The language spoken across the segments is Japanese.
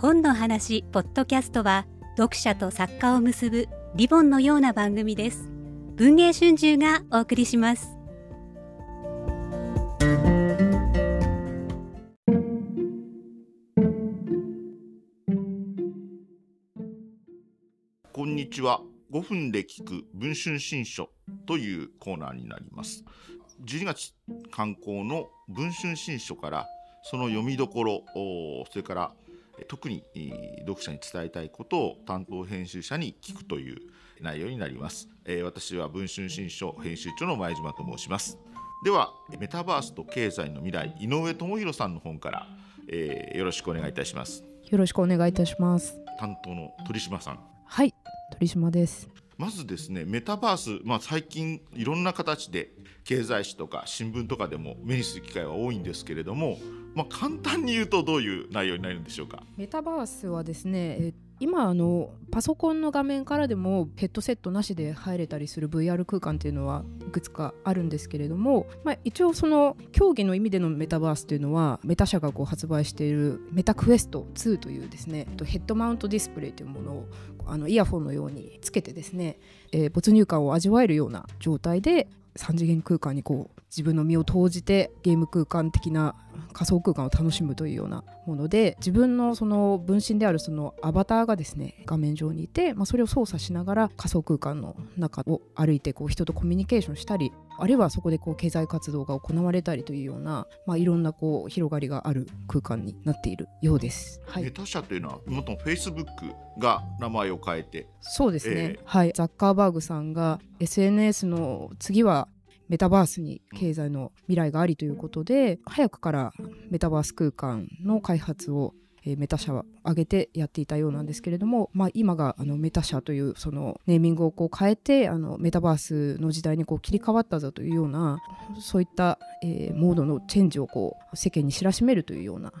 本の話ポッドキャストは読者と作家を結ぶリボンのような番組です。文藝春秋がお送りします。こんにちは。5分で聞く文春新書というコーナーになります。12月刊行の文春新書からその読みどころそれから特に読者に伝えたいことを担当編集者に聞くという内容になります、えー、私は文春新書編集長の前島と申します。ではメタバースと経済の未来井上智弘さんの本から、えー、よろしくお願いいたします。よろしくお願いいたします。担当の鳥島さん。はい鳥島です。まずですねメタバース、まあ、最近いろんな形で経済誌とか新聞とかでも目にする機会は多いんですけれども、まあ、簡単に言うとどういう内容になるんでしょうか？メタバースはですね今あのパソコンの画面からでもヘッドセットなしで入れたりする VR 空間っていうのはいくつかあるんですけれども、まあ、一応その競技の意味でのメタバースというのはメタ社がこう発売しているメタクエスト2というですねヘッドマウントディスプレイというものをあのイヤホンのようにつけてですね、えー、没入感を味わえるような状態で3次元空間にこう自分の身を投じてゲーム空間的な仮想空間を楽しむというようなもので自分のその分身であるそのアバターがですね画面上にいて、まあ、それを操作しながら仮想空間の中を歩いてこう人とコミュニケーションしたりあるいはそこでこう経済活動が行われたりというような、まあ、いろんなこう広がりがある空間になっているようです。はい、メタ社というのは元フェイスブックが名前を変えて？そうですね、えー、はい。ザッカーバーグさんが SNS の次はメタバースに経済の未来がありということで早くからメタバース空間の開発をメタ社は上げてやっていたようなんですけれども、まあ、今があのメタ社というそのネーミングをこう変えてあのメタバースの時代にこう切り替わったぞというようなそういった、えー、モードのチェンジをこう世間に知らしめるというような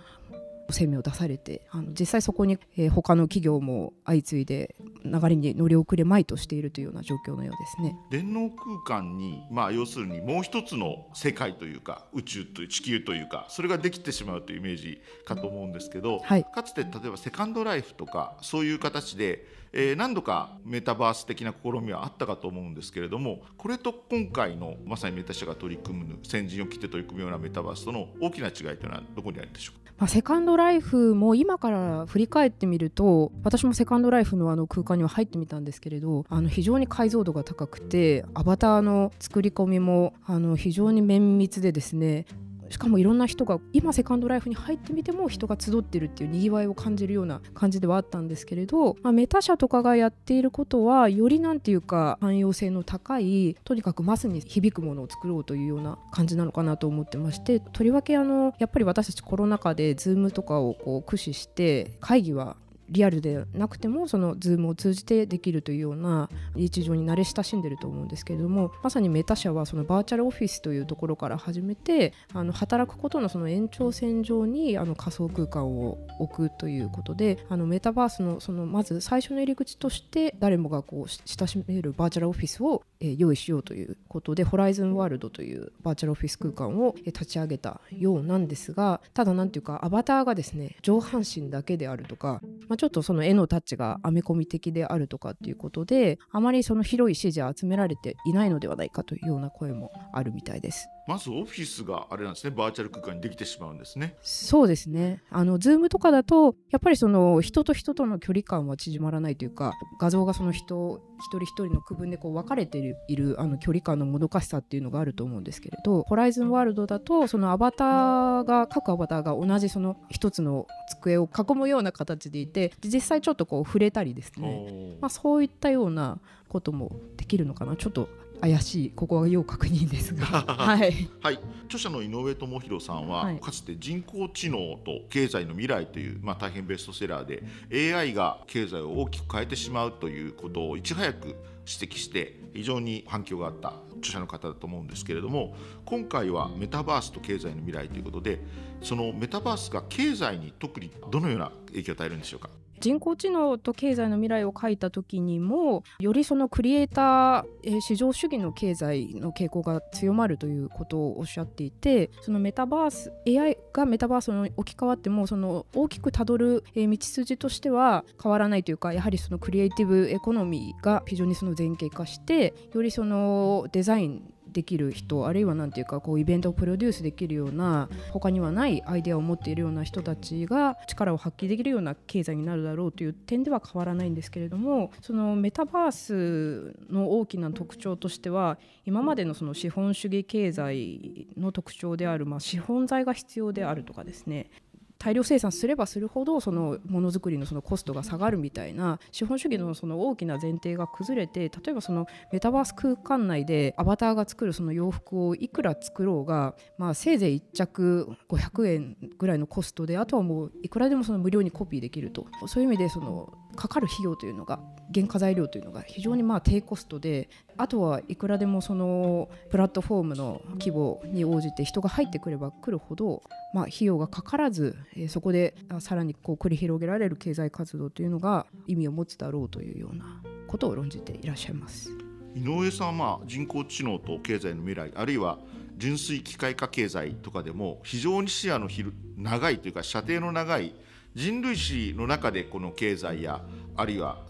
声明を出されてあの実際そこに、え、他の企業も相次いで流れに乗り遅れまいとしているというような状況のようですね。電脳空間に、まあ、要するにもう一つの世界というか宇宙という地球というかそれができてしまうというイメージかと思うんですけど、はい、かつて例えばセカンドライフとかそういう形で、えー、何度かメタバース的な試みはあったかと思うんですけれどもこれと今回のまさにメタ社が取り組む先陣を切って取り組むようなメタバースとの大きな違いというのはどこにあるんでしょうか？まあ、セカンドライフも今から振り返ってみると私もセカンドライフのあの空間には入ってみたんですけれどあの非常に解像度が高くてアバターの作り込みもあの非常に綿密でですねしかもいろんな人が今セカンドライフに入ってみても人が集ってるっていうにぎわいを感じるような感じではあったんですけれど、まあ、メタ社とかがやっていることはよりなんていうか汎用性の高いとにかくマスに響くものを作ろうというような感じなのかなと思ってましてとりわけあのやっぱり私たちコロナ禍で Zoom とかをこう駆使して会議はリアルでなくてもその Zoom を通じてできるというような日常に慣れ親しんでると思うんですけれどもまさにメタ社はそのバーチャルオフィスというところから始めてあの働くことのその延長線上にあの仮想空間を置くということであのメタバースのそのまず最初の入り口として誰もがこう親しめるバーチャルオフィスをえ用意しようということでホライズンワールドというバーチャルオフィス空間を立ち上げたようなんですがただ何ていうかアバターがですね上半身だけであるとか、ま、ちょっとその絵のタッチがアメコミ的であるとかっていうことであまりその広い支持を集められていないのではないかというような声もあるみたいです。まずオフィスがあれなんですね。バーチャル空間にできてしまうんですね。そうですね。あのズームとかだとやっぱりその人と人との距離感は縮まらないというか画像がその人一人一人の区分でこう分かれているいるあの距離感のもどかしさっていうのがあると思うんですけれどホライズンワールドだとそのアバターが各アバターが同じその一つの机を囲むような形でいて実際ちょっとこう触れたりですね、まあ、そういったようなこともできるのかな。ちょっと怪しいここは要確認ですが。はい、はい、著者の井上智弘さんは、はい、かつて人工知能と経済の未来という、まあ、大変ベストセラーで AI が経済を大きく変えてしまうということをいち早く指摘して非常に反響があった著者の方だと思うんですけれども今回はメタバースと経済の未来ということでそのメタバースが経済に特にどのような影響を与えるんでしょうか？人工知能と経済の未来を書いた時にもよりそのクリエイター、えー、市場主義の経済の傾向が強まるということをおっしゃっていてそのメタバース AI がメタバースに置き換わってもその大きくたどる、えー、道筋としては変わらないというかやはりそのクリエイティブエコノミーが非常にその前傾化してよりそのデザインできる人あるいは何ていうかこうイベントをプロデュースできるような他にはないアイデアを持っているような人たちが力を発揮できるような経済になるだろうという点では変わらないんですけれどもそのメタバースの大きな特徴としては今までのその資本主義経済の特徴である、まあ、資本財が必要であるとかですね。大量生産すればするほどそのものづくりのそのコストが下がるみたいな資本主義のその大きな前提が崩れて例えばそのメタバース空間内でアバターが作るその洋服をいくら作ろうが、まあ、せいぜい1着500円ぐらいのコストであとはもういくらでもその無料にコピーできると。そういう意味でそのかかる費用というのが原価材料というのが非常にまあ低コストであとはいくらでもそのプラットフォームの規模に応じて人が入ってくれば来るほど、まあ、費用がかからず、えー、そこでさらにこう繰り広げられる経済活動というのが意味を持つだろうというようなことを論じていらっしゃいます。井上さんはまあ人工知能と経済の未来あるいは純粋機械化経済とかでも非常に視野の長いというか射程の長い人類史の中でこの経済やあるいは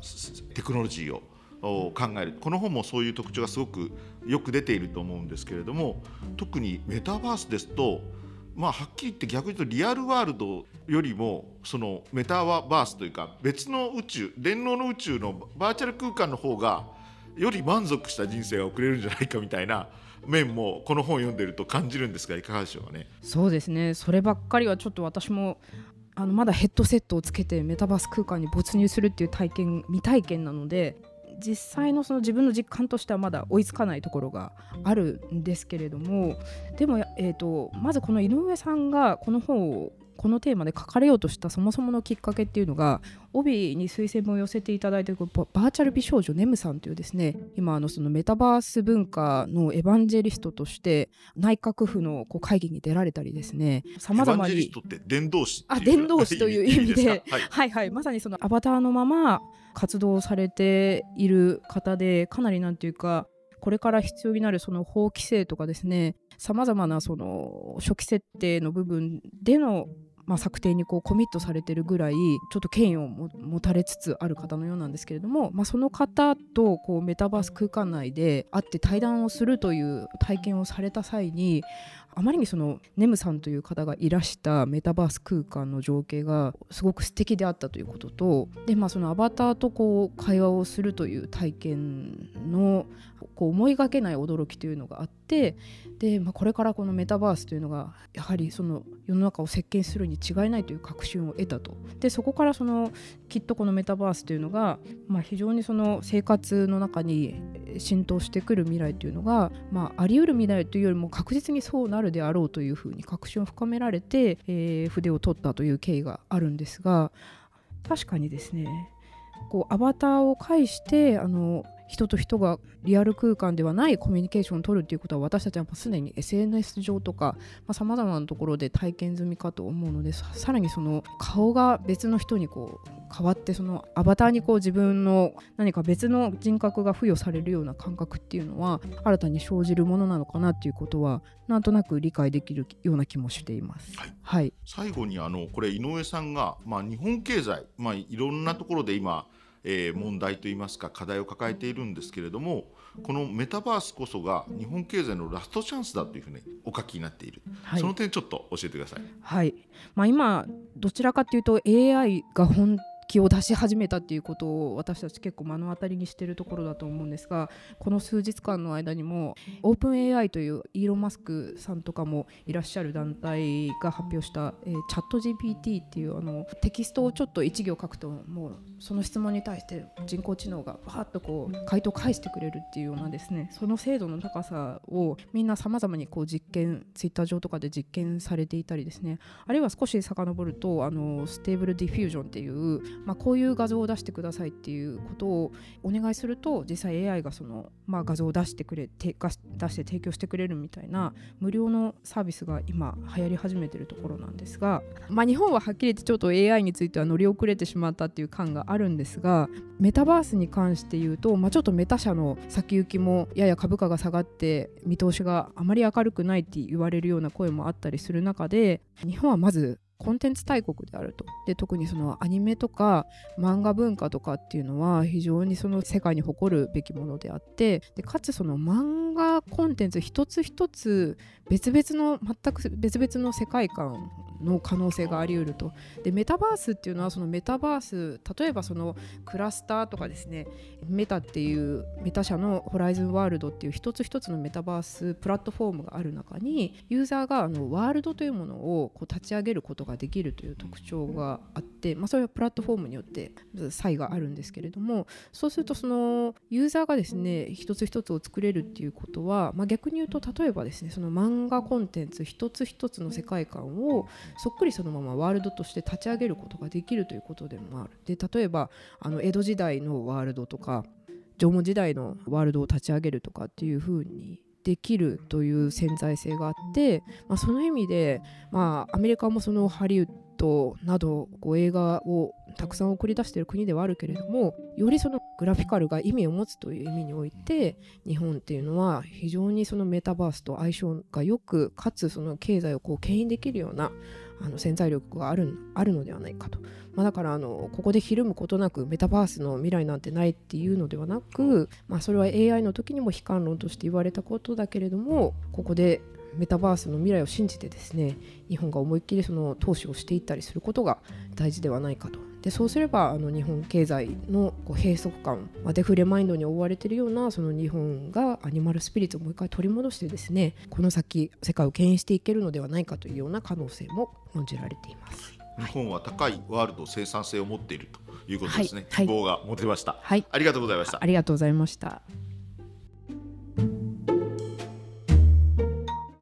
テクノロジーを考えるこの本もそういう特徴がすごくよく出ていると思うんですけれども特にメタバースですとまあはっきり言って逆に言うとリアルワールドよりもそのメタバースというか別の宇宙電脳の宇宙のバーチャル空間の方がより満足した人生が送れるんじゃないかみたいな面もこの本を読んでると感じるんですがいかがでしょうかね。そうですねそればっかりはちょっと私もあのまだヘッドセットをつけてメタバース空間に没入するっていう体験未体験なので実際のその自分の実感としてはまだ追いつかないところがあるんですけれどもでも、えーと、まずこの井上さんがこの本をこのテーマで書かれようとしたそもそものきっかけっていうのが帯に推薦文を寄せていただいているバーチャル美少女ネムさんというですね今あのそのメタバース文化のエヴァンジェリストとして内閣府のこう会議に出られたりですねさまざまに伝道師あ伝道師という意味で。はい、はいはい。まさにそのアバターのまま活動されている方でかなりなんていうかこれから必要になるその法規制とかですねさまざまなその初期設定の部分でのまあ、策定にこうコミットされてるぐらいちょっと権威を持たれつつある方のようなんですけれども、まあ、その方とこうメタバース空間内で会って対談をするという体験をされた際にあまりにそのネムさんという方がいらしたメタバース空間の情景がすごく素敵であったということとで、まあ、そのアバターとこう会話をするという体験のこう思いがけない驚きというのがあってで、まあ、これからこのメタバースというのがやはりその世の中を席巻するに違いないという確信を得たと。でそこからそのきっとこのメタバースというのが、まあ、非常にその生活の中に浸透してくる未来というのが、まあ、あり得る未来というよりも確実にそうなるであろうというふうに確信を深められて、えー、筆を取ったという経緯があるんですが確かにですねこうアバターを介してあの人と人がリアル空間ではないコミュニケーションを取るっていうことは私たちはすでに SNS 上とかさまざ、まなところで体験済みかと思うのでさらにその顔が別の人にこう変わってそのアバターにこう自分の何か別の人格が付与されるような感覚っていうのは新たに生じるものなのかなっていうことはなんとなく理解できるような気もしています。はい、はい、最後にあのこれ井上さんが、まあ、日本経済、まあ、いろんなところで今えー、問題といいますか課題を抱えているんですけれどもこのメタバースこそが日本経済のラストチャンスだというふうにお書きになっている、はい、その点ちょっと教えてください。はい。まあ、今どちらかというと AI が本気を出し始めたっていうことを私たち結構目の当たりにしてるところだと思うんですがこの数日間の間にもオープン AI というイーロン・マスクさんとかもいらっしゃる団体が発表した、えー、チャット GPT っていうあのテキストをちょっと1行書くともうその質問に対して人工知能がバーッとこう回答を返してくれるっていうようなですねその精度の高さをみんなさまざまにこう実験ツイッター上とかで実験されていたりですねあるいは少し遡るとあの Stable Diffusion っていうまあ、こういう画像を出してくださいっていうことをお願いすると実際 AI がその、まあ、画像を出してくれて出して提供してくれるみたいな無料のサービスが今流行り始めてるところなんですが、まあ、日本ははっきり言ってちょっと AI については乗り遅れてしまったっていう感があるんですがメタバースに関して言うと、まあ、ちょっとメタ社の先行きもやや株価が下がって見通しがあまり明るくないって言われるような声もあったりする中で日本はまずコンテンツ大国であると。で特にそのアニメとか漫画文化とかっていうのは非常にその世界に誇るべきものであってでかつその漫画コンテンツ一つ一つ別々の全く別々の世界観の可能性があり得ると。でメタバースっていうのはそのメタバース例えばそのクラスターとかですねメタっていうメタ社のホライズンワールドっていう一つ一つのメタバースプラットフォームがある中にユーザーがあのワールドというものをこう立ち上げることができるという特徴があって、まあ、それはプラットフォームによって差異があるんですけれどもそうするとそのユーザーがですね一つ一つを作れるっていうことは、まあ、逆に言うと例えばですねその漫画コンテンツ一つ一つの世界観をそっくりそのままワールドとして立ち上げることができるということでもある。で例えばあの江戸時代のワールドとか縄文時代のワールドを立ち上げるとかっていう風にできるという潜在性があって、まあ、その意味で、まあ、アメリカもそのハリウッドなどこう映画をたくさん送り出している国ではあるけれどもよりそのグラフィカルが意味を持つという意味において日本っていうのは非常にそのメタバースと相性がよくかつその経済をこう牽引できるようなあの潜在力があるあるのではないかと、まあ、だからあのここでひるむことなくメタバースの未来なんてないっていうのではなく、まあ、それは AI の時にも悲観論として言われたことだけれどもここでメタバースの未来を信じてですね日本が思いっきりその投資をしていったりすることが大事ではないかとでそうすればあの日本経済のこう閉塞感、まあ、デフレマインドに覆われているようなその日本がアニマルスピリッツをもう一回取り戻してですねこの先世界を牽引していけるのではないかというような可能性も論じられています。日本は高いワールド生産性を持っているということですね。はい、希望が持てました。はい、ありがとうございました。ありがとうございました。